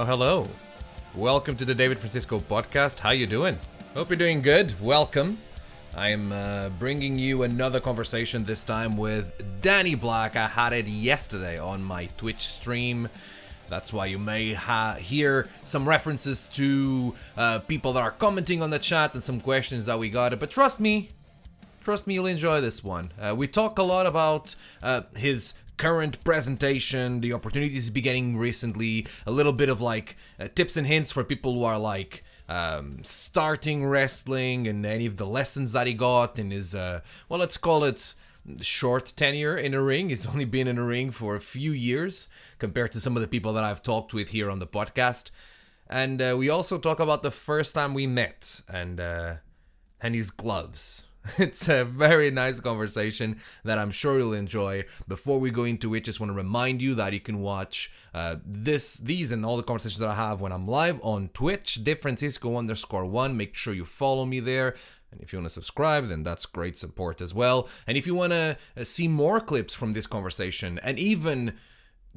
Oh, hello. Welcome to the David Francisco podcast. How you doing? Hope you're doing good. Welcome. I'm uh, bringing you another conversation this time with Danny Black. I had it yesterday on my Twitch stream. That's why you may ha- hear some references to uh, people that are commenting on the chat and some questions that we got. But trust me, trust me, you'll enjoy this one. Uh, we talk a lot about uh, his current presentation, the opportunities he's getting recently, a little bit of like uh, tips and hints for people who are like um, starting wrestling and any of the lessons that he got in his, uh, well, let's call it short tenure in a ring. He's only been in a ring for a few years compared to some of the people that I've talked with here on the podcast. And uh, we also talk about the first time we met and uh, and his gloves. It's a very nice conversation that I'm sure you'll enjoy. Before we go into it, just want to remind you that you can watch uh, this, these, and all the conversations that I have when I'm live on Twitch, DifFrancisco underscore one. Make sure you follow me there. And if you want to subscribe, then that's great support as well. And if you want to uh, see more clips from this conversation and even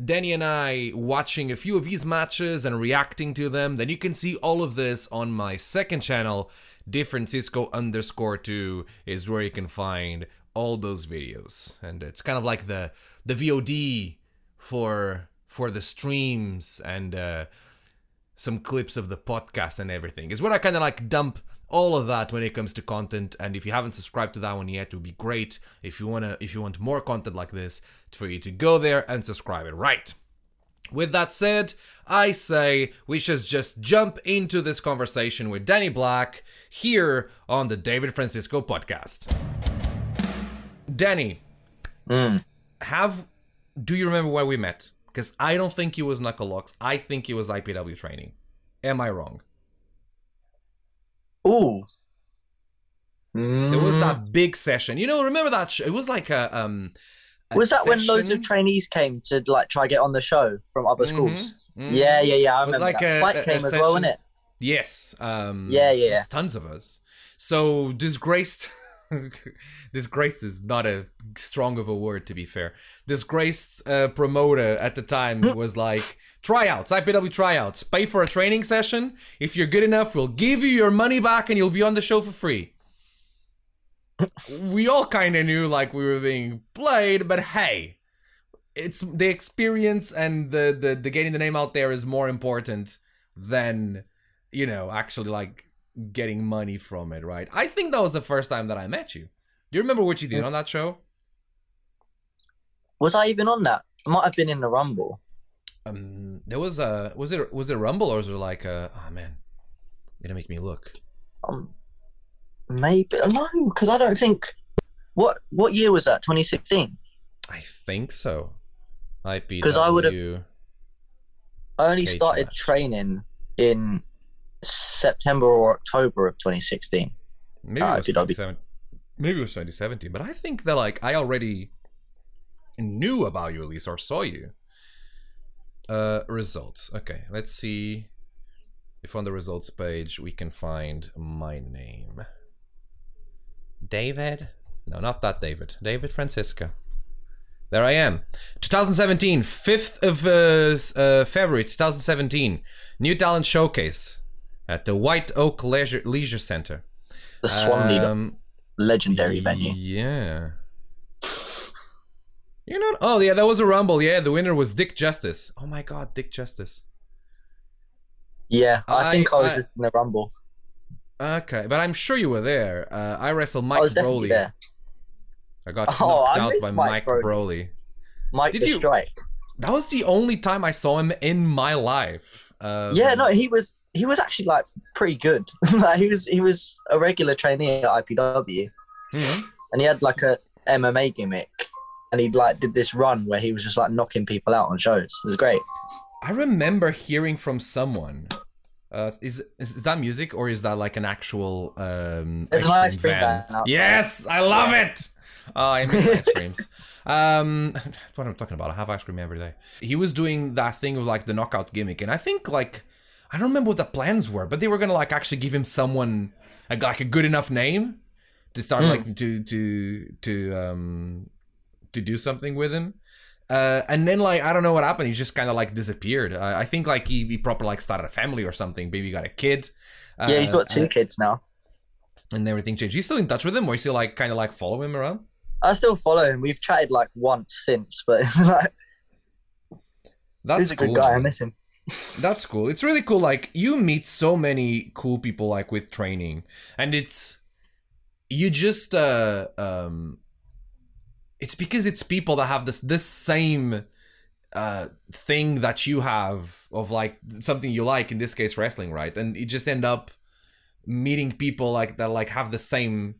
Danny and I watching a few of his matches and reacting to them, then you can see all of this on my second channel, DifFrancisco underscore two, is where you can find all those videos. And it's kind of like the the VOD for for the streams and uh, some clips of the podcast and everything. Is where I kind of like dump all of that when it comes to content. And if you haven't subscribed to that one yet it would be great if you want to if you want more content like this for you to go there and subscribe it. Right. With that said i say we should just jump into this conversation with danny black here on the david francisco podcast. Danny Mm. have do you remember where we met? Because i don't think it was knuckle locks. I think it was ipw training. Am i wrong Ooh. There was Mm. that big session. You know, remember that? Sh- it was like a um. a Was that when loads of trainees came to like try to get on the show from other schools? Mhm. Yeah, yeah, yeah. I It was remember like that. a- Spike a- a came as well, session- wasn't it? Yes. Um. Yeah, yeah. There's tons of us. So disgraced. disgraced is not a strong of a word to be fair. Disgraced uh, promoter at the time was like tryouts, IPW tryouts. Pay for a training session. If you're good enough, we'll give you your money back and you'll be on the show for free. we all kind of knew like we were being played, but hey, it's the experience and the, the the getting the name out there is more important than you know actually like getting money from it, right? I think that was the first time that I met you. Do you remember what you did on that show? Was I even on that? I might have been in the Rumble. Um, there was a was it was it Rumble or was it like a oh man, gonna make me look. Um, maybe no, because I don't think. What what year was that? 2016. I think so. I because I would've- I only Cage started match. training in September or October of 2016. Maybe Ah, it was IPW. 27 maybe it was 2017, but I think that like I already knew about you at least or saw you. Uh results. Okay, let's see if on the results page we can find my name. David? No, not that David. David Francisco. There I am. 2017, 5th of uh, uh, February 2017. New Talent Showcase at the White Oak Leisure, Leisure Center. The Swanley Um, legendary venue. Yeah. You know? Oh yeah, that was a rumble. Yeah, the winner was Dick Justice. Oh my God, Dick Justice. Yeah, I, I- think I was I- just in the Rumble. Okay, but I'm sure you were there. Uh, I wrestled Mike I was Broly. there. I got Oh, knocked out by Mike Mike Broly. Broly. Mike Did you- Strike. That was the only time I saw him in my life. Um, yeah, no, he was he was actually like pretty good. like he was he was a regular trainee at IPW, mhm. and he had like a MMA gimmick, and he like did this run where he was just like knocking people out on shows. It was great. I remember hearing from someone. Uh, is, is is that music or is that like an actual um, There's an ice cream van outside. Yes, I love it. Oh, I miss ice creams. Um, that's what I'm talking about. I have ice cream every day. He was doing that thing with like the knockout gimmick, and I think like I don't remember what the plans were, but they were gonna like actually give him someone a, like a good enough name to start Mm. like to to to um to do something with him. Uh, and then like I don't know what happened. He just kind of like disappeared. Uh, I think like he, he proper like started a family or something. Maybe got a kid. Uh, yeah, he's got two kids now. And everything changed. You still in touch with him, or you still like kind of like follow him around? I still follow him. We've chatted like once since, but like, That's he's a cool. good guy. I miss him. That's cool. It's really cool. Like you meet so many cool people like with training, and it's you just uh um. It's because it's people that have this this same uh thing that you have of like something you like in this case wrestling right and you just end up meeting people like that like have the same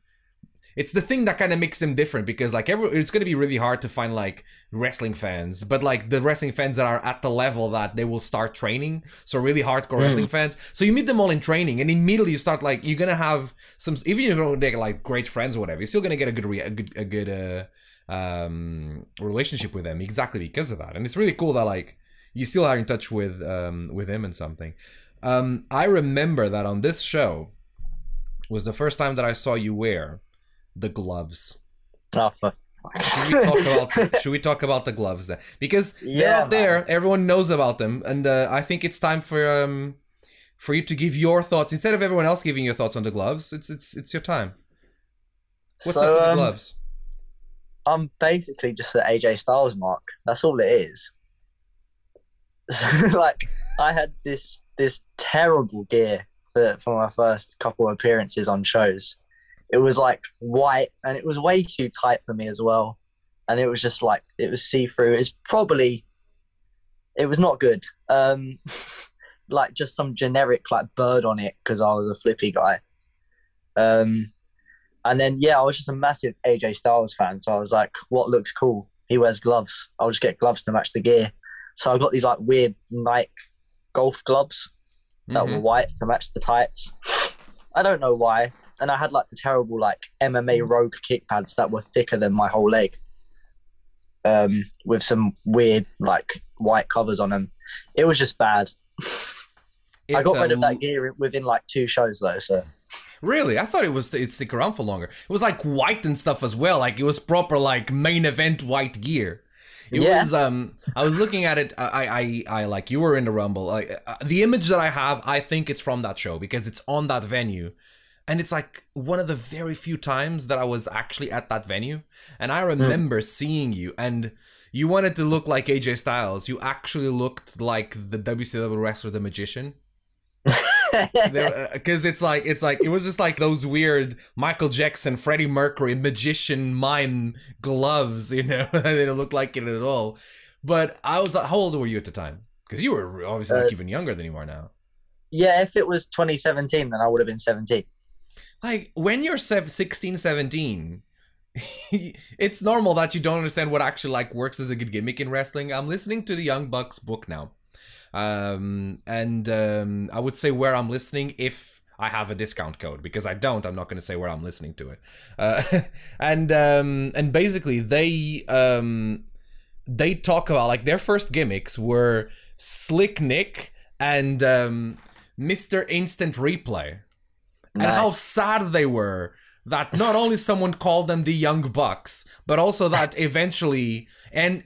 it's the thing that kind of makes them different because like every it's going to be really hard to find like wrestling fans but like the wrestling fans that are at the level that they will start training so really hardcore Mm. wrestling fans. So you meet them all in training and immediately you start like you're gonna have some even if you don't get like great friends or whatever you're still gonna get a good re- a good a good uh um relationship with them exactly because of that. And it's really cool that like you still are in touch with um with him and something. Um i remember that on this show was the first time that i saw you wear the gloves. Oh, for should we talk about should we talk about the gloves then? Because they're Yeah, out there. everyone knows about them. And uh, i think it's time for um for you to give your thoughts. Instead of everyone else giving your thoughts on the gloves it's it's it's your time. What's So, up with the um, gloves? I'm basically just the AJ Styles mark. That's all it is. So, like, I had this this terrible gear for for my first couple of appearances on shows. It was like white, and it was way too tight for me as well. And it was just like it was see through. It's probably it was not good. Um, like just some generic like bird on it because I was a flippy guy. Um, and then yeah, I was just a massive AJ Styles fan, so I was like, "What looks cool? He wears gloves. I'll just get gloves to match the gear." So I got these like weird Nike golf gloves that were Mhm. white to match the tights. I don't know why. And I had like the terrible like MMA Rogue kick pads that were thicker than my whole leg, um, with some weird like white covers on them. It was just bad. I got rid of that gear within like two shows though. So Really? I thought it was it'd stick around for longer. It was like white and stuff as well. Like it was proper like main event white gear. It Yeah. was um I was looking at it I I I like you were in the rumble. Like uh, the image that I have, I think it's from that show because it's on that venue. And it's like one of the very few times that I was actually at that venue and I hmm. remember seeing you and you wanted to look like AJ Styles. You actually looked like the WCW wrestler the magician because uh, it's like it's like it was just like those weird Michael Jackson, Freddie Mercury, magician mime gloves, you know. they didn't look like it at all. But I was uh, how old were you at the time? Because you were obviously like Uh, even younger than you are now. yeah, if it was 2017, then I would have been 17. Like when you're 16, 17, it's normal that you don't understand what actually like works as a good gimmick in wrestling. I'm listening to the Young Bucks book now. Um, and um, I would say where I'm listening if I have a discount code because I don't. I'm not going to say where I'm listening to it. Uh, and um, and basically they um, they talk about like their first gimmicks were Slick Nick and um, Mr. Instant Replay and how sad they were that not only someone called them the Young Bucks, but also that eventually N-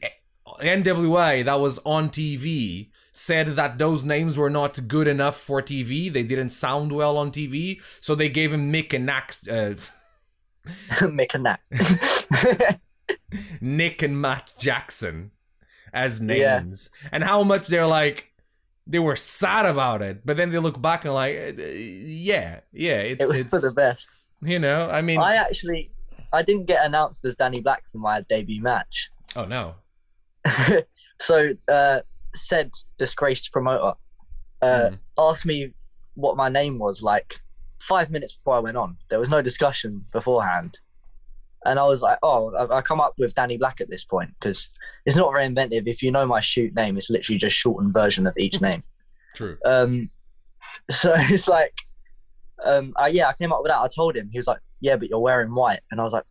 NWA that was on TV said that those names were not good enough for TV. They didn't sound well on TV, so they gave him Mick and Nax, uh, Mick and Nat. Nick and Matt Jackson as names, Yeah. names, and how much they're like. They were sad about it, but then they look back and like, uh, yeah, yeah, it's it was it's for the best. you know, I mean, I actually, I didn't get announced as Danny Black for my debut match. oh no, so, uh, said disgraced promoter uh, Mm. asked me what my name was like five minutes before I went on. There was no discussion beforehand. And I was like, oh, I, I come up with Danny Black at this point because it's not very inventive. If you know my shoot name, it's literally just shortened version of each name. true. Um, so it's like, um, I, yeah, I came up with that. I told him. He was like, yeah, but you're wearing white. And I was like,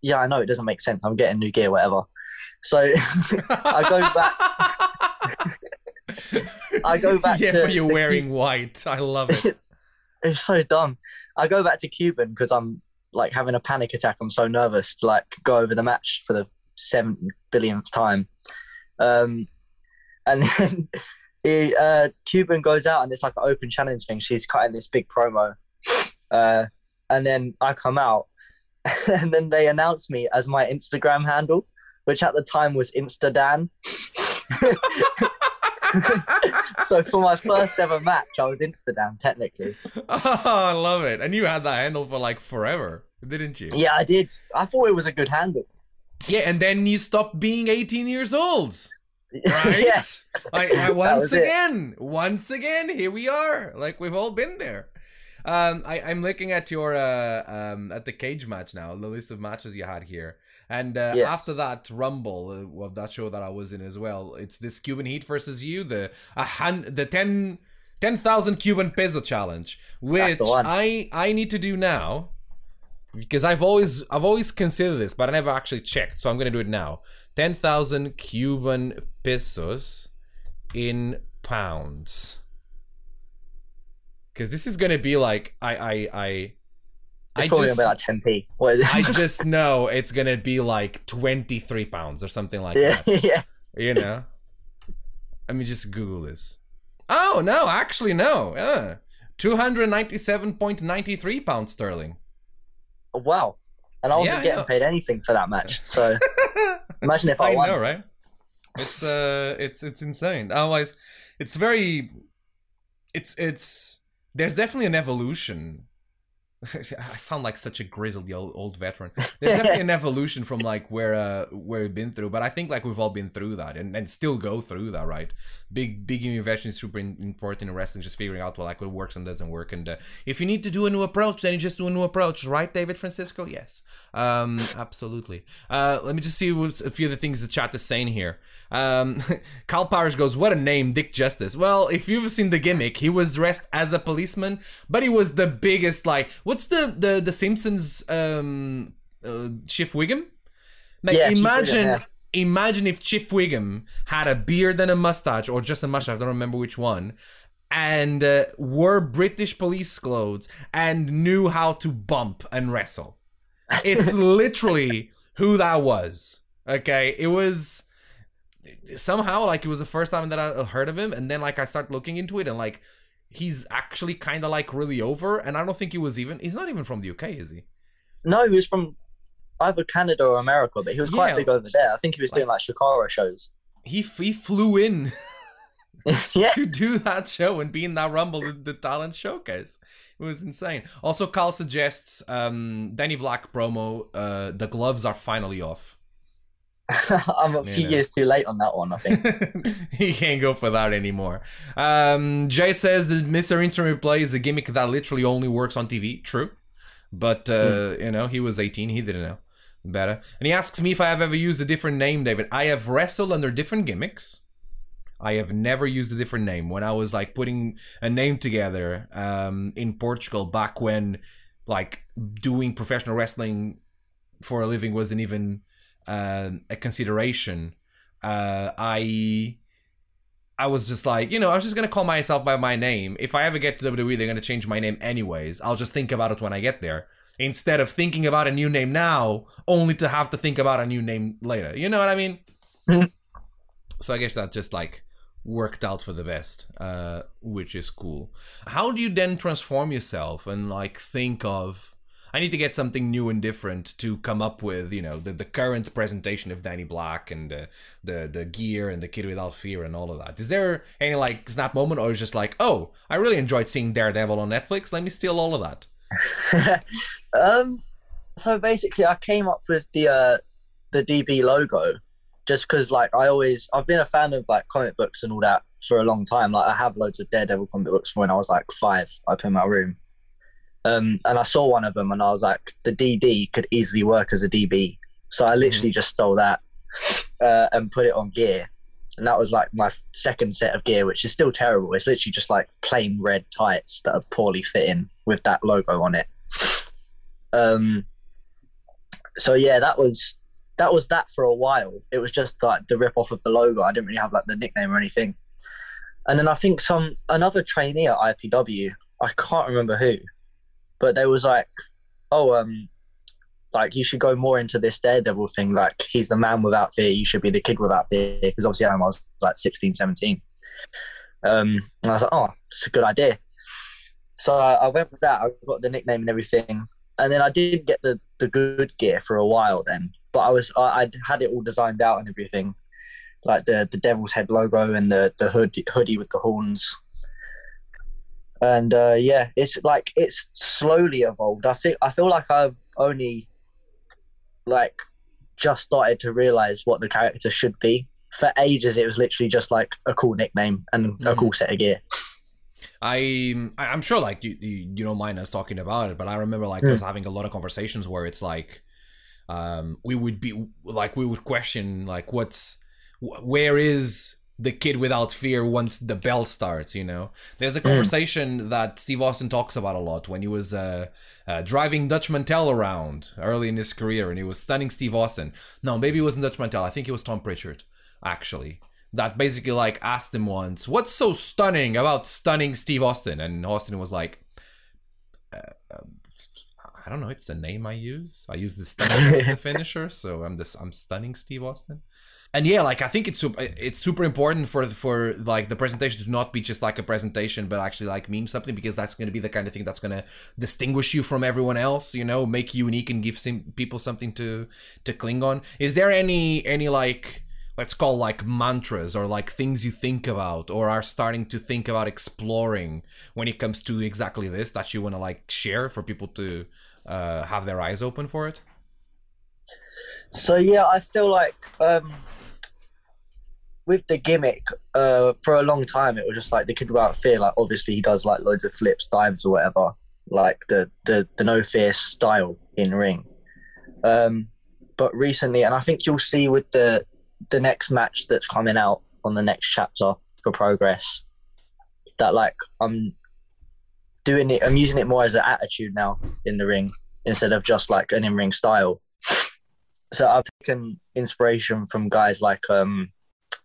yeah, I know it doesn't make sense. I'm getting new gear, whatever. So I go back. I go back Yeah, to- but you're wearing white. I love it. it's so dumb. I go back to Cuban because I'm like having a panic attack. I'm so nervous to like go over the match for the seven billionth time. Um, and then he, uh, Cuban goes out and it's like an open challenge thing. She's cutting this big promo. Uh, and then I come out and then they announce me as my Instagram handle, which at the time was Instadan. so for my first ever match, I was Instadan technically. Oh, I love it. And you had that handle for like forever, didn't you? Yeah, I did. I thought it was a good handle. Yeah, and then you stopped being 18 years old. Right? yes. Once was it. again, once again, here we are. Like we've all been there. Um, I, I'm looking at your uh, um, at the cage match now, the list of matches you had here, and uh, Yes. after that Rumble uh, of that show that I was in as well, it's this Cuban Heat versus you, the a hun- the 10 10,000 Cuban peso challenge, which. I I need to do now because I've always I've always considered this, but I never actually checked, so I'm gonna do it now. Ten thousand Cuban pesos in pounds. Because this is gonna be like I I I It's I probably just like 10p. What is it? I just know it's gonna be like twenty three pounds or something like yeah, that. yeah. You know. Let me just Google this. Oh no, actually no. Uh, two hundred ninety seven point ninety three pounds sterling. Wow. And I wasn't Yeah, getting paid anything for that match. So imagine if I, I won. know, right? It's uh, it's it's insane. Otherwise, it's very, it's it's. There's definitely an evolution. I sound like such a grizzled old, old veteran. There's definitely an evolution from like where uh where we've been through, but I think like we've all been through that and, and still go through that, right? Big big innovation is super important in wrestling, just figuring out what like what works and doesn't work. And uh, if you need to do a new approach, then you just do a new approach, right, David Francisco? Yes, um, absolutely. Uh, let me just see what's a few of the things the chat is saying here. Um, Carl Powers goes, "What a name, Dick Justice." Well, if you've seen the gimmick, he was dressed as a policeman, but he was the biggest. Like, what's the the the Simpsons um, uh, Chief Wiggum? Like, Yeah, Chief Wiggum, imagine. yeah. Imagine if Chief Wiggum had a beard and a mustache, or just a mustache, I don't remember which one, and uh, wore British police clothes and knew how to bump and wrestle. It's literally who that was. Okay, it was somehow like it was the first time that I heard of him, and then like I start looking into it, and like he's actually kind of like really over, and I don't think he was even. He's not even from the UK, is he? No, he was from either Canada or America, but he was quite Yeah. big over there. I think he was doing like Chikara shows. He he flew in yeah. to do that show and be in that Rumble, the, the talent showcase. It was insane. Also, Carl suggests um, Danny Black promo. Uh, the gloves are finally off. I'm a few years too late on that one, I think. he can't go for that anymore. Um, Jay says that Mr. Instant Replay is a gimmick that literally only works on TV. True. But, uh, you know, he was 18. He didn't know better. And he asks me if I have ever used a different name, David. I have wrestled under different gimmicks. I have never used a different name. When I was like putting a name together um, in Portugal back when like doing professional wrestling for a living wasn't even uh, a consideration, uh, I I was just like, you know, I was just gonna call myself by my name. If I ever get to WWE, they're gonna change my name anyways. I'll just think about it when I get there. Instead of thinking about a new name now, only to have to think about a new name later. You know what I mean? Mhm. so I guess that just like worked out for the best, uh, which is cool. How do you then transform yourself and like think of I need to get something new and different to come up with, you know, the, the current presentation of Danny Black and uh, the the gear and the Kid Without Fear and all of that. Is there any like snap moment, or is just like, oh, I really enjoyed seeing Daredevil on Netflix. Let me steal all of that. um, so basically, I came up with the uh, the DB logo just because, like, I always I've been a fan of like comic books and all that for a long time. Like, I have loads of Daredevil comic books from when I was like five up in my room. Um, and I saw one of them, and I was like, the DD could easily work as a DB. So I literally just stole that uh, and put it on gear. And that was like my second set of gear, which is still terrible. It's literally just like plain red tights that are poorly fitting with that logo on it. Um, so yeah, that was that was that for a while. It was just like the rip off of the logo. I didn't really have like the nickname or anything. And then I think some another trainee at IPW, I can't remember who, but they was like, "Oh, um, like you should go more into this Daredevil thing. Like he's the man without fear. You should be the kid without fear. Because obviously I was like 16, 17. Um, and I was like, oh, it's a good idea. So I, I went with that. I got the nickname and everything, and then I did get the the good gear for a while then. But I was I, I'd had it all designed out and everything, like the the Devil's Head logo and the the hood, hoodie with the horns. And uh, yeah, it's like it's slowly evolved. I think I feel like I've only like just started to realize what the character should be. For ages, it was literally just like a cool nickname and a Mhm. cool set of gear. I I- I'm sure like you you, you don't mind us talking about it, but I remember like Mm. us having a lot of conversations where it's like um we would be like we would question like what's where is the kid without fear once the bell starts you know there's a conversation that steve austin talks about a lot when he was uh, uh driving dutch mantell around early in his career and he was stunning steve austin no maybe it wasn't dutch mantell i think it was tom prichard actually that basically like asked him once, "What's so stunning about stunning Steve Austin?" And Austin was like, uh, um, "I don't know. It's a name I use. I use the stunning as a finisher, so I'm this. I'm stunning Steve Austin." And yeah, like I think it's super, it's super important for for like the presentation to not be just like a presentation, but actually like mean something because that's going to be the kind of thing that's going to distinguish you from everyone else. You know, make you unique and give some people something to to cling on. Is there any any like let's call like mantras or like things you think about or are starting to think about exploring when it comes to exactly this that you want to like share for people to uh, have their eyes open for it So yeah, I feel like um, with the gimmick, uh, for a long time it was just like the kid without fear. Like obviously he does like loads of flips, dives, or whatever. Like the the the no fear style in ring. Um, but recently, and I think you'll see with the the next match that's coming out on the next chapter for Progress, that like I'm doing it. I'm using it more as an attitude now in the ring instead of just like an in ring style so I've taken inspiration from guys like um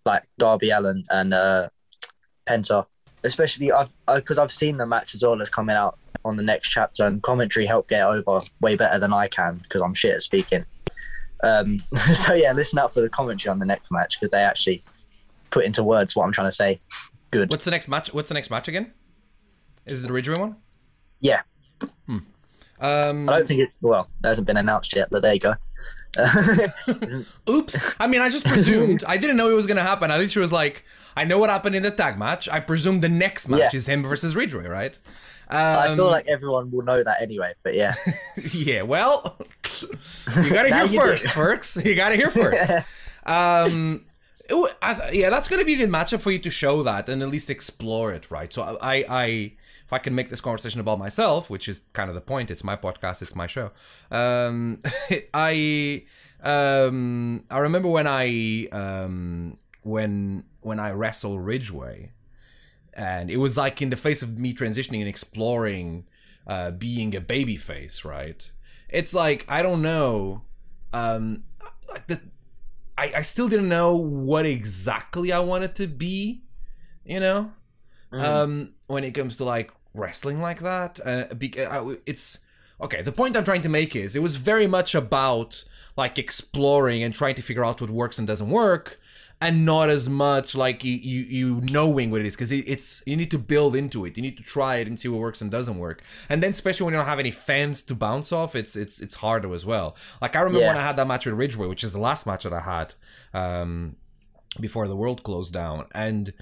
like Darby Allin and uh Penta, especially I've because I've seen the match as well that's coming out on the next chapter, and commentary helped get over way better than I can because I'm shit at speaking. Um, so yeah, listen out for the commentary on the next match because they actually put into words what I'm trying to say. Good. what's the next match what's the next match again is it the ridgeway one Yeah, um I don't think it. Well, it hasn't been announced yet, but there you go. oops. I mean i just presumed. I didn't know it was gonna happen. At least she was like i know what happened in the tag match. I presume the next match Yeah. is him versus ridgeway right? I feel Um, like everyone will know that anyway. But yeah, yeah well you gotta hear first Ferks. you gotta hear first. Um yeah that's gonna be a good matchup for you to show that and at least explore it right? So i i if i can make this conversation about myself which is kind of the point it's my podcast it's my show um i um i remember when i um when when i wrestled ridgeway and it was like in the face of me transitioning and exploring uh being a baby face right? It's like i don't know um like the I, I still didn't know what exactly I wanted to be, you know, Mhm. um, when it comes to like wrestling like that. Uh, be, I, it's okay. The point I'm trying to make is it was very much about like exploring and trying to figure out what works and doesn't work, and not as much like you you, you knowing what it is because it, it's you need to build into it. You need to try it and see what works and doesn't work. And then especially when you don't have any fans to bounce off, it's it's it's harder as well. Like I remember Yeah. when I had that match with Ridgeway, which is the last match that I had um, before the world closed down, and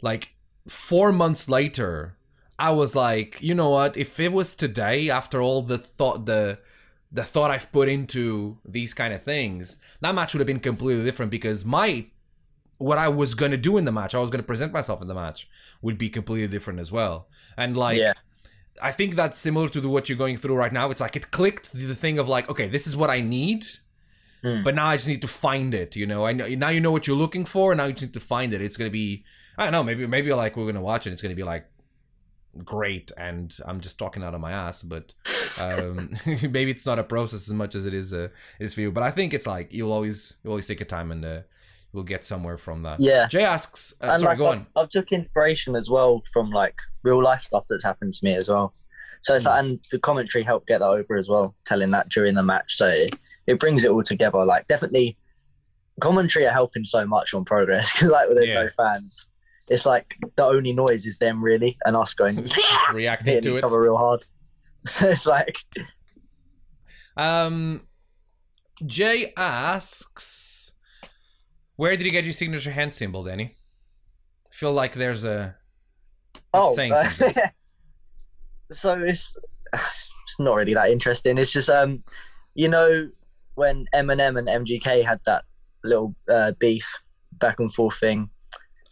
like four months later, I was like, you know what? If it was today, after all the thought the the thought I've put into these kind of things, that match would have been completely different because my what I was gonna do in the match, I was gonna present myself in the match, would be completely different as well. And like, Yeah. I think that's similar to the, what you're going through right now. It's like it clicked the the thing of like, okay, this is what I need, Mm. but now I just need to find it. You know, I know now you know what you're looking for. and Now you just need to find it. It's gonna be, I don't know, maybe maybe like we're gonna watch it. It's gonna be like great, and I'm just talking out of my ass. But um, maybe it's not a process as much as it is a it is for you. But I think it's like you'll always you'll always take your time and uh, we'll get somewhere from that. Yeah. Jay asks, uh, sorry, like, go I've, on. I've took inspiration as well from like real life stuff that's happened to me as well. So it's like, and the commentary helped get that over as well, telling that during the match. So it, it brings it all together. Like definitely, commentary are helping so much on progress because like when there's Yeah. no fans, it's like the only noise is them really and us going reacting to it. real hard. So it's like Um, Jay asks, "Where did you get your signature hand symbol, Danny?" I feel like there's a. oh, saying uh, so it's it's not really that interesting. It's just um, you know, when Eminem and MGK had that little uh, beef back and forth thing.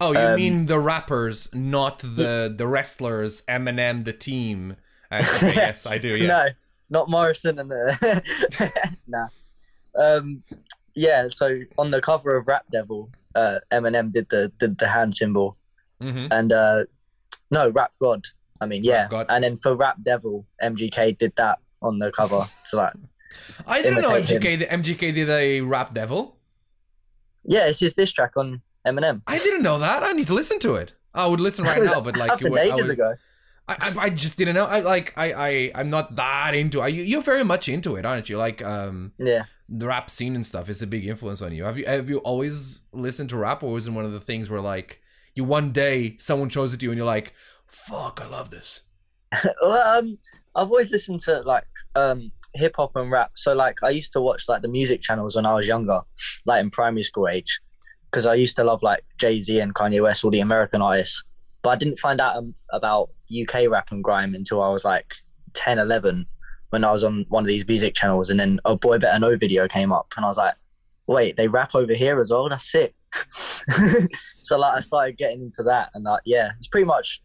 Oh, you Um, mean the rappers, not the the wrestlers? Eminem, the team. Yes, I do. Yeah. No, not Morrison and the nah. Um, yeah. So on the cover of Rap Devil, uh, Eminem did the did the hand symbol, hmm and uh, no, Rap God. I mean, yeah. And then for Rap Devil, MGK did that on the cover. So like, I didn't know MGK. The MGK did a rap devil. yeah, it's his diss track on Eminem. I didn't know that. I need to listen to it. I would listen right now, but like happened you, I, ages would- ago. I, I, I just didn't know. I like I I I'm not that into. I, you- you're very much into it, aren't you? Like um Yeah. The rap scene and stuff is a big influence on you. Have you have you always listened to rap, or was it one of the things where like you one day someone shows it to you and you're like, "Fuck, I love this." well, um, I've always listened to like um hip hop and rap. So like I used to watch like the music channels when I was younger, like in primary school age, because I used to love like Jay Z and Kanye West, all the American artists. But I didn't find out um, about UK rap and grime until I was like 10, 11, when I was on one of these music channels, and then a Boy Better Know video came up, and I was like, wait, they rap over here as well. That's sick. so like I started getting into that, and like yeah, it's pretty much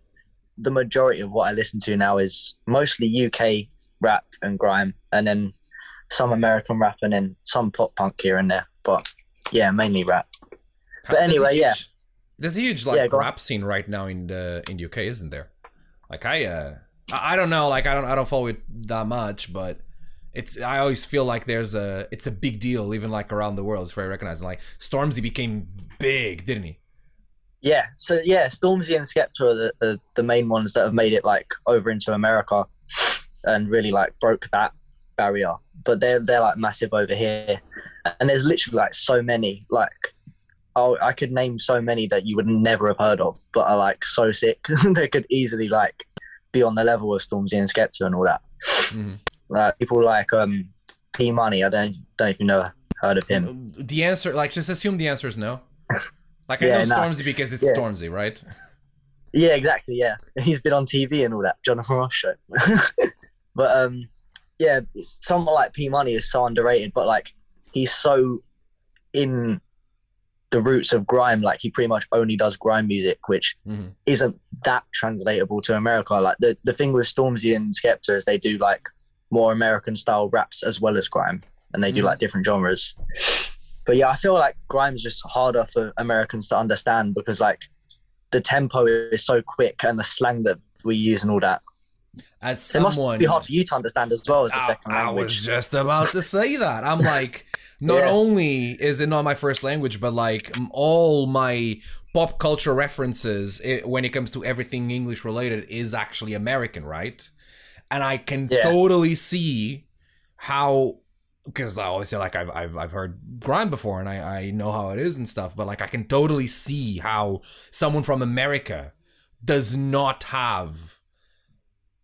the majority of what I listen to now is mostly UK rap and grime, and then some American rap, and then some pop punk here and there. But yeah, mainly rap. But anyway, yeah. There's a huge like Yeah, go on. rap scene right now in the in the UK, isn't there? Like I uh I don't know, like I don't I don't follow it that much, but it's I always feel like there's a it's a big deal even like around the world. It's very recognized. Like Stormzy became big, didn't he? Yeah, so yeah, Stormzy and Skepta are the, the, the main ones that have made it like over into America and really like broke that barrier. But they're they're like massive over here, and there's literally like so many like. Oh, I could name so many that you would never have heard of, but are like so sick. they could easily like be on the level of Stormzy and Skepta and all that. Like people like um P Money. I don't don't know if you know heard of him. The answer like just assume the answer is no. Like I Yeah, know nah. Stormzy because it's Yeah. Stormzy, right? Yeah, exactly. Yeah, he's been on TV and all that, Jonathan Ross show. but um, yeah, it's- someone like P Money is so underrated, but like he's so in the roots of grime. Like he pretty much only does grime music, which Mhm. isn't that translatable to America. Like the the thing with Stormzy and Skepta is they do like more American style raps as well as grime, and they do Mhm. like different genres. But yeah, I feel like grime's just harder for Americans to understand because like the tempo is so quick and the slang that we use and all that. As It must be hard for you to understand as well as a I, second I was just about to say that. I'm like, not Yeah. only is it not my first language, but like all my pop culture references i when it comes to everything English related is actually American, right? And I can Yeah. totally see how. Because obviously, like I've, I've I've heard grime before, and I, I know how it is and stuff. But like I can totally see how someone from America does not have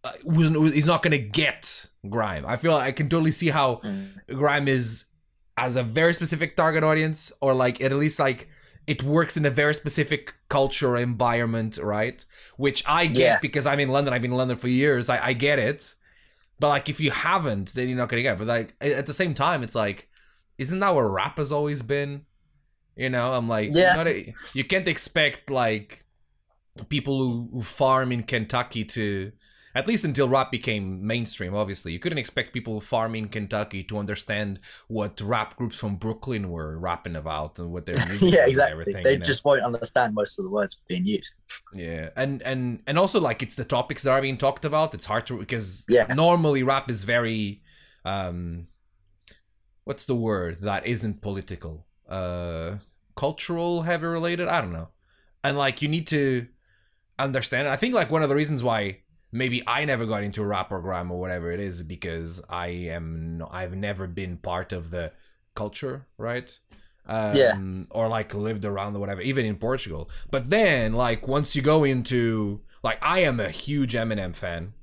uh, was- is not gonna get grime. I feel like I can totally see how Mm. grime is as a very specific target audience, or like at least like it works in a very specific culture environment, right? Which I get Yeah. because I'm in London. I've been in London for years. I, I get it, but like if you haven't, then you're not gonna get it. But like at the same time, it's like, isn't that what rap has always been? You know, I'm like, Yeah. you, can't expect like people who, who farm in Kentucky to at least until rap became mainstream obviously you couldn't expect people farming in Kentucky to understand what rap groups from Brooklyn were rapping about and what their music yeah, and exactly. everything, They you know? just won't understand most of the words being used. yeah and and and also like it's the topics that are being talked about it's hard to because Yeah. normally rap is very um what's the word that isn't political uh cultural heavy related i don't know and like you need to understand it. i think like one of the reasons why maybe I never got into rap program or whatever it is because I am no, I've never been part of the culture, right? Um, Yeah. Or like lived around or whatever, even in Portugal. But then, like once you go into like, I am a huge Eminem fan,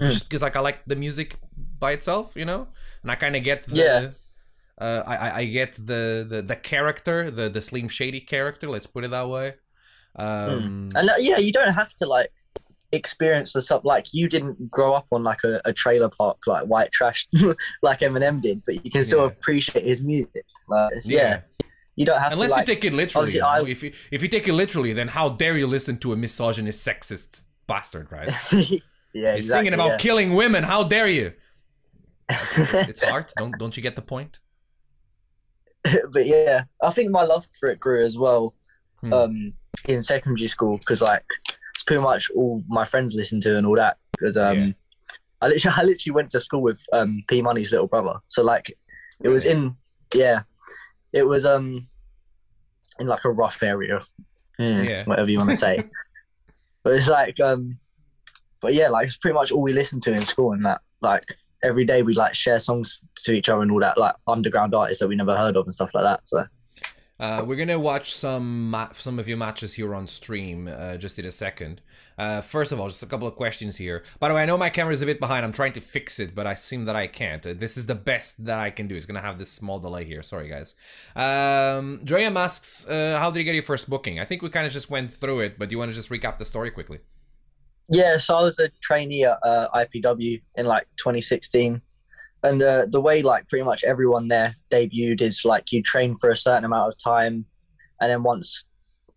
Mm. just because like I like the music by itself, you know, and I kind of get the. Yeah. Uh, I, I- get the, the the character, the the Slim Shady character. Let's put it that way. Um, And uh, yeah, you don't have to like experience the stuff. Like you didn't grow up on like a, a trailer park like white trash like Eminem did, but you can still Yeah. appreciate his music. Like, it's- yeah. you don't have Unless to like. you take it literally. obviously you know? I- If you if you take it literally, then how dare you listen to a misogynist, sexist bastard, right? yeah, He's singing about killing women. How dare you? It's art. Don't don't you get the point? but yeah, I think my love for it grew as well Hmm. um, in secondary school because like pretty much all my friends listen to and all that. Because um, Yeah. I literally I literally went to school with um, P Money's little brother, so like It was in yeah. It was um in like a rough area. Yeah, Yeah. Whatever you want to say. but it's like um but yeah, like it's pretty much all we listened to in school and that like every day we like share songs to each other and all that, like underground artists that we never heard of and stuff like that. So Uh, we're gonna watch some ma- some of your matches here on stream uh, just in a second. Uh, first of all, just a couple of questions here. By the way, I know my camera is a bit behind. I'm trying to fix it, but I seem that I can't. Uh, this is the best that I can do. It's gonna have this small delay here. Sorry, guys. Um, Drea asks, uh, "How did you get your first booking?" I think we kind of just went through it, but do you want to just recap the story quickly? Yeah, so I was a trainee at uh, IPW in like 2016, and uh, the way like pretty much everyone there debuted is like you train for a certain amount of time, and then once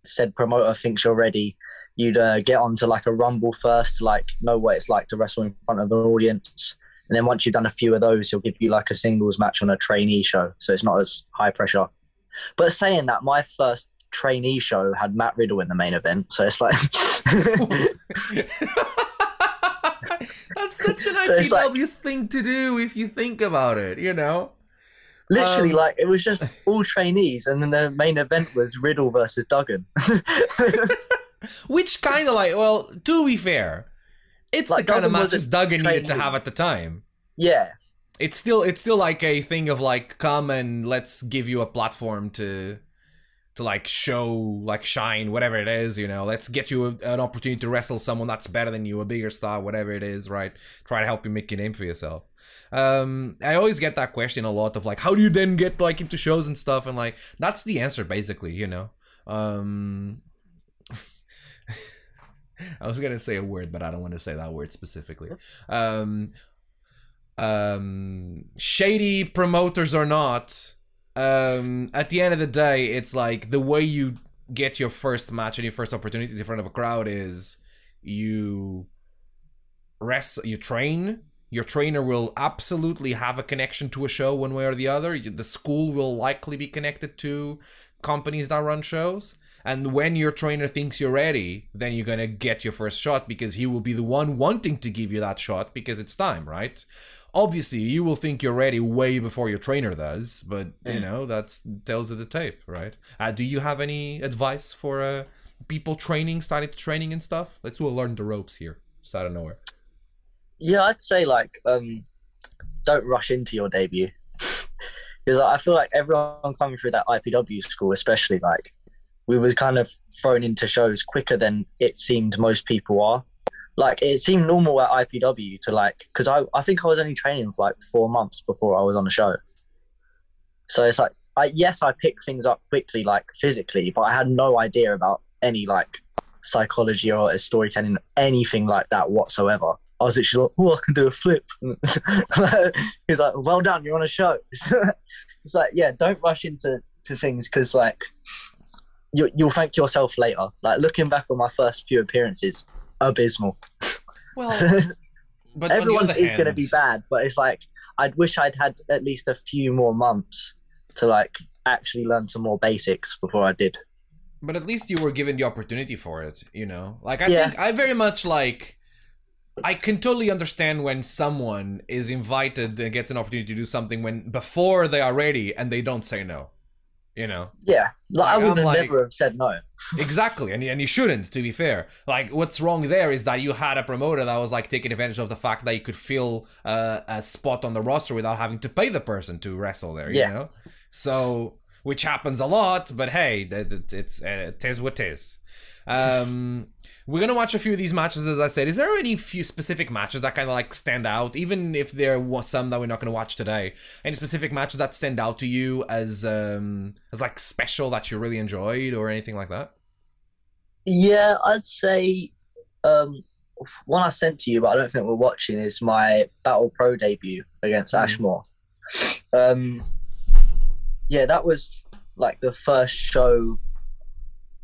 said promoter thinks you're ready, you'd uh, get onto like a rumble first, to, like know what it's like to wrestle in front of an audience, and then once you've done a few of those, he'll give you like a singles match on a trainee show, so it's not as high pressure. But saying that, my first trainee show had Matt Riddle in the main event, so it's like. That's such an So it's like- thing to do if you think about it. You know. Literally, Um, like it was just all trainees, and then the main event was Riddle versus Duggan. Which kind of like, well, to be fair, it's Like, the kind of Duggan matches wasn't Duggan needed to have at the time. yeah, It's still, it's still like a thing of like, come and let's give you a platform to, to like show, like shine, whatever it is, you know. Let's get you a, an opportunity to wrestle someone that's better than you, a bigger star, whatever it is, right? Try to help you make a name for yourself. Um, I always get that question a lot of like, how do you then get like into shows and stuff? And like, that's the answer basically, you know. Um, I was gonna say a word, but I don't want to say that word specifically. Um, um, shady promoters or not, um, at the end of the day, it's like the way you get your first match and your first opportunities in front of a crowd is you rest, you train. Your trainer will absolutely have a connection to a show one way or the other. The school will likely be connected to companies that run shows. And when your trainer thinks you're ready, then you're gonna get your first shot because he will be the one wanting to give you that shot because it's time, right? Obviously, you will think you're ready way before your trainer does, but you Mm. know that's tells of the tape, right? Uh, do you have any advice for uh, people training, starting to training and stuff? Let's do a learn the ropes here, just out of nowhere. yeah, I'd say like um, don't rush into your debut because I feel like everyone coming through that IPW school, especially like we was kind of thrown into shows quicker than it seemed most people are. Like it seemed normal at IPW to like because I I think I was only training for like four months before I was on the show. So it's like I yes I picked things up quickly like physically, but I had no idea about any like psychology or storytelling anything like that whatsoever. I was literally like, oh, I can do a flip. He's like, well done, you're on a show. it's like, yeah, don't rush into to things because like you you'll thank yourself later. Like looking back on my first few appearances, abysmal. Well, but on Everyone's is going to be bad, but it's like I'd wish I'd had at least a few more months to like actually learn some more basics before I did. But at least you were given the opportunity for it, you know? Like, I Yeah. think I very much like. I can totally understand when someone is invited and gets an opportunity to do something when before they are ready and they don't say no. You know, Yeah, like, I would like- never have said no. exactly, and and you shouldn't. To be fair, like what's wrong there is that you had a promoter that was like taking advantage of the fact that you could fill uh, a spot on the roster without having to pay the person to wrestle there. You Yeah. know, so which happens a lot, but hey, it's uh, it is what it is. Um, we're gonna watch a few of these matches, as I said. Is there any few specific matches that kind of like stand out, even if there was some that we're not gonna watch today? Any specific matches that stand out to you as um as like special that you really enjoyed or anything like that? Yeah, I'd say um, one I sent to you, but I don't think we're watching, is my Battle Pro debut against Mhm. Ashmore. Um, yeah, that was like the first show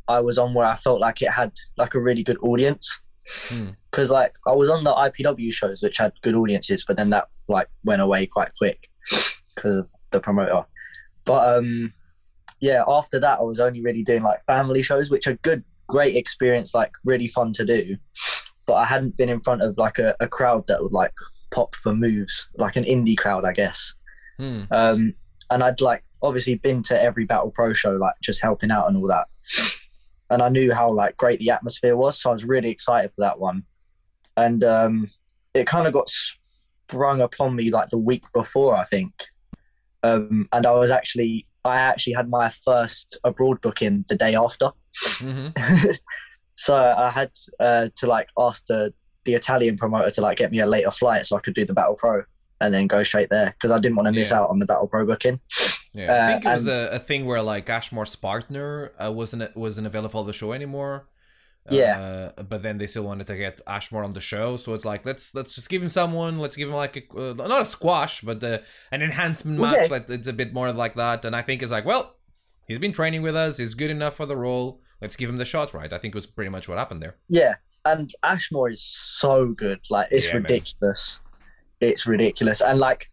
I was on where I felt like it had like a really good audience. Hmm. Because like I was on the IPW shows, which had good audiences, but then that like went away quite quick because of the promoter. But um, yeah, after that, I was only really doing like family shows, which are good, great experience, like really fun to do. But I hadn't been in front of like a, a crowd that would like pop for moves, like an indie crowd, I guess. Hmm. Um, and I'd like obviously been to every Battle Pro show, like just helping out and all that. And I knew how like great the atmosphere was, so I was really excited for that one. And um, it kind of got sprung upon me like the week before, I think. Um, and I was actually, I actually had my first abroad booking the day after. hmm so I had uh, to like ask the the Italian promoter to like get me a later flight so I could do the Battle Pro and then go straight there because I didn't want to miss Yeah. out on the Battle Pro booking. Yeah, I Uh, think it was and- a, a thing where like Ashmore's partner uh, wasn't wasn't available for the show anymore. Yeah. Uh, but then they still wanted to get Ashmore on the show, so it's like let's let's just give him someone. Let's give him like a, uh, not a squash, but uh, an enhancement match. yeah. Like it's a bit more like that. And I think it's like, well, he's been training with us. He's good enough for the role. Let's give him the shot, right? I think it was pretty much what happened there. Yeah, and Ashmore is so good. Like it's Yeah, man. It's ridiculous. And like,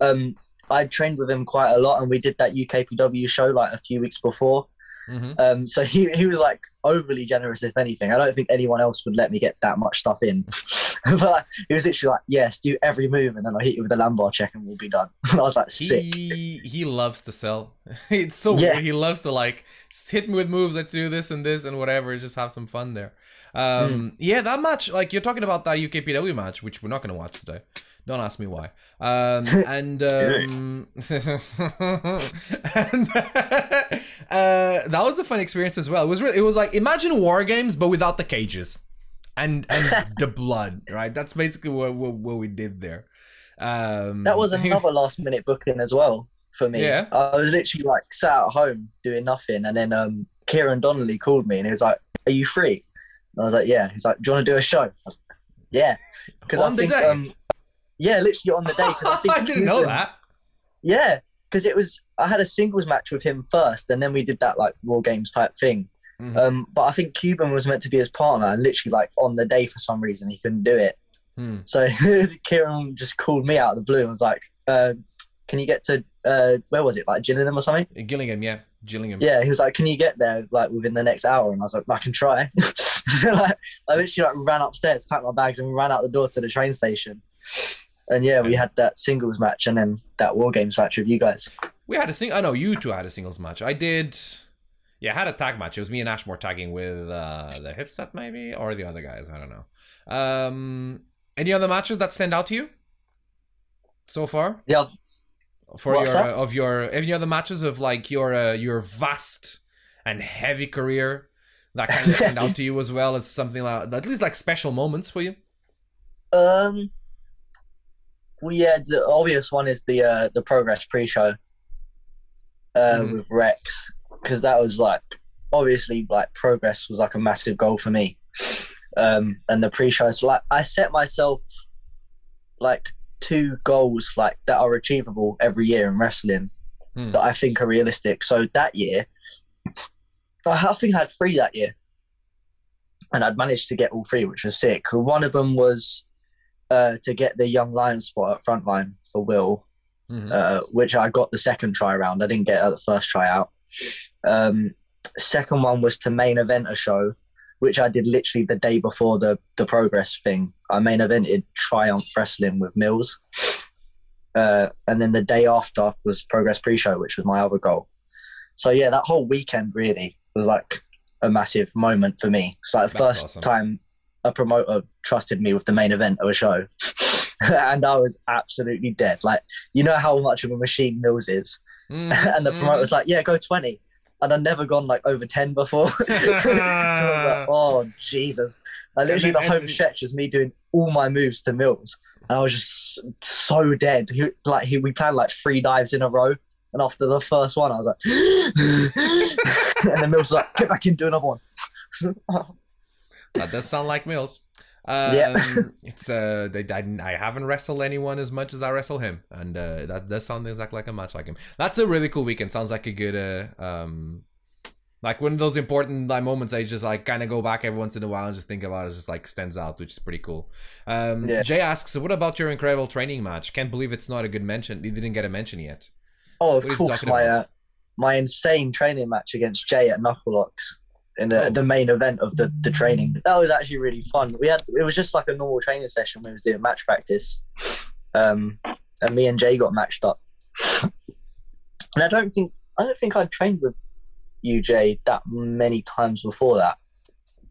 um, I trained with him quite a lot, and we did that UKPW show like a few weeks before. hmm Um, so he he was like overly generous, if anything. I don't think anyone else would let me get that much stuff in. but like, he was literally like, "Yes, do every move, and then I'll hit you with a lumbar check, and we'll be done." I was like, "Sick." He he loves to sell. it's so Yeah. weird. He loves to like hit me with moves. Let's do this and this and whatever. Just have some fun there. Um, Hmm. Yeah, that match. Like you're talking about that UKPW match, which we're not going to watch today. Don't ask me why. Um, and um, and uh, that was a fun experience as well. It was really, it was like imagine war games but without the cages and and the blood. Right. That's basically what what, what we did there. Um, That was another last minute booking as well for me. Yeah. I was literally like sat at home doing nothing, and then um, Kieran Donnelly called me and he was like, "Are you free?" And I was like, "Yeah." He's like, "Do you want to do a show?" I was like, yeah, because I On the think day? um, yeah, literally on the day. I, think I didn't know that. Yeah, because it was I had a singles match with him first, and then we did that like War Games type thing. Mhm. Um, but I think Cuban was meant to be his partner, and literally like on the day for some reason he couldn't do it. Hmm. So Kieran just called me out of the blue and was like, uh, "Can you get to uh, where was it? Like Gillingham or something?" Gillingham, yeah, Gillingham. Yeah, he was like, "Can you get there like within the next hour?" And I was like, "I can try." like, I literally like ran upstairs, packed my bags, and ran out the door to the train station. And yeah, we had that singles match and then that War Games match with you guys. We had a sing. I know you two had a singles match. I did. Yeah, I had a tag match. It was me and Ashmore tagging with uh, the Hitset maybe or the other guys. I don't know. Um, any other matches that stand out to you so far? Yeah, For What's your of your any other matches of like your uh, your vast and heavy career that kind of stand out to you as well as something like at least like special moments for you. Um. Well, yeah, the obvious one is the uh, the progress pre-show uh, Mhm. with Rex because that was like obviously like progress was like a massive goal for me, um, and the pre-show. So like I set myself like two goals like that are achievable every year in wrestling Hmm. that I think are realistic. So that year, I I think I had three that year, and I'd managed to get all three, which was sick. One of them was uh, to get the young lion spot at frontline for Will, Mhm. uh, which I got the second try round. I didn't get at the first try out. Um, second one was to main event a show, which I did literally the day before the the progress thing. I main evented Triumph Wrestling with Mills. Uh, and then the day after was Progress pre-show, which was my other goal. So yeah, that whole weekend really was like a massive moment for me. It's like the That's first awesome. time a promoter trusted me with the main event of a show. and I was absolutely dead. Like, you know how much of a machine Mills is. Mm, and the mm. promoter was like, Yeah, go 20. And I'd never gone like over 10 before. so I was like, oh Jesus. Like literally the home stretch was me doing all my moves to Mills. And I was just so dead. He, like he, we planned like three dives in a row. And after the first one, I was like, and then Mills was like, get back in, do another one. That does sound like Mills. Um, Yeah. it's uh, they, I, I haven't wrestled anyone as much as I wrestle him, and uh, that does sound exactly like a match like him. That's a really cool weekend. Sounds like a good uh, um, like one of those important like moments. I just like kind of go back every once in a while and just think about. It just like stands out, which is pretty cool. Um, Yeah. Jay asks, "What about your incredible training match? Can't believe it's not a good mention. He didn't get a mention yet." Oh, of What course, my uh, my insane training match against Jay at Knucklelocks in the, the main event of the, the training. That was actually really fun. We had it was just like a normal training session. We was doing match practice, um, and me and Jay got matched up. And I don't think I don't think I'd trained with you, Jay, that many times before that.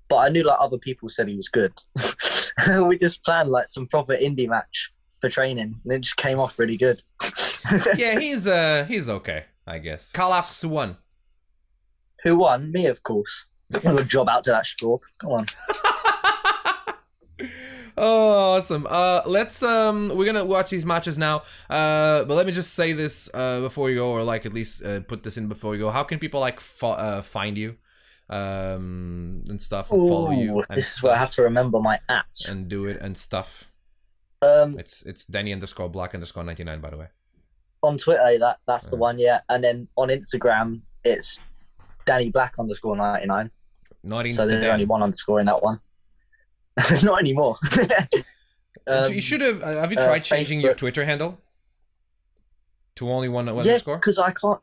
But I knew like other people said he was good. we just planned like some proper indie match for training, and it just came off really good. yeah, he's uh, he's okay, I guess. Carl asks who won. Who won? Me, of course. I'm gonna job out to that straw. Come on. oh, awesome. Uh, let's um, we're gonna watch these matches now. Uh, but let me just say this uh before you go, or like at least uh, put this in before you go. How can people like fo- uh, find you, um, and stuff, and follow you? And this is where I have to remember my ats. and do it and stuff. Um, It's it's Danny underscore Black underscore ninety nine by the way. on Twitter, that that's the Uh. one, yeah. And then on Instagram, it's Danny Black underscore ninety nine. Not So there's only Insta. one underscore in that one. Not anymore. Um, you should have. Uh, have you uh, tried changing your Twitter handle to only one yeah, underscore? because I can't.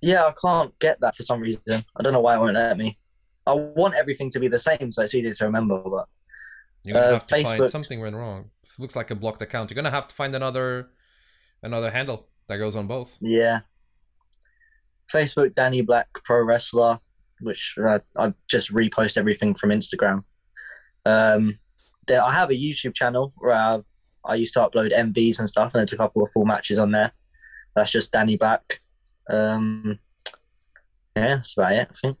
Yeah, I can't get that for some reason. I don't know why it won't let me. I want everything to be the same, so it's easier to remember. But You're gonna Uh, have to find Facebook- something went wrong. It looks like a blocked account. You're gonna have to find another another handle that goes on both. Yeah. Facebook, Danny Black Pro Wrestler, which uh, I just repost everything from Instagram. Um, there, I have a YouTube channel where I've, I used to upload MVs and stuff, and there's a couple of full matches on there. That's just Danny Black. Um, yeah, that's about it. I think.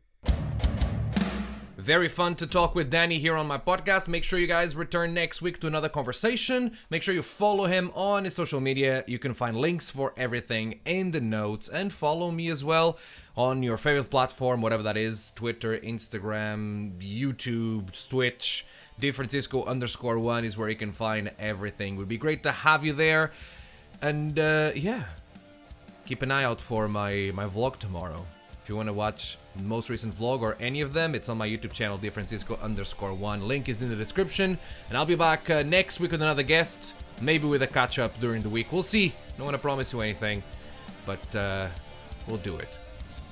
Very fun to talk with Danny here on my podcast. Make sure you guys return next week to another conversation. Make sure you follow him on his social media. You can find links for everything in the notes and follow me as well on your favorite platform, whatever that is Twitter, Instagram, YouTube, Twitch. DeFrancisco underscore one is where you can find everything. Would be great to have you there. And uh, yeah, keep an eye out for my my vlog tomorrow. If you want to watch most recent vlog or any of them, it's on my YouTube channel, DeFrancisco underscore one. Link is in the description. And I'll be back uh, next week with another guest, maybe with a catch up during the week. We'll see. Don't want to promise you anything, but uh, we'll do it.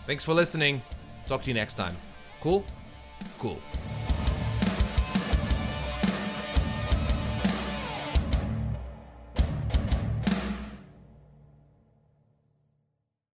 Thanks for listening. Talk to you next time. Cool? Cool.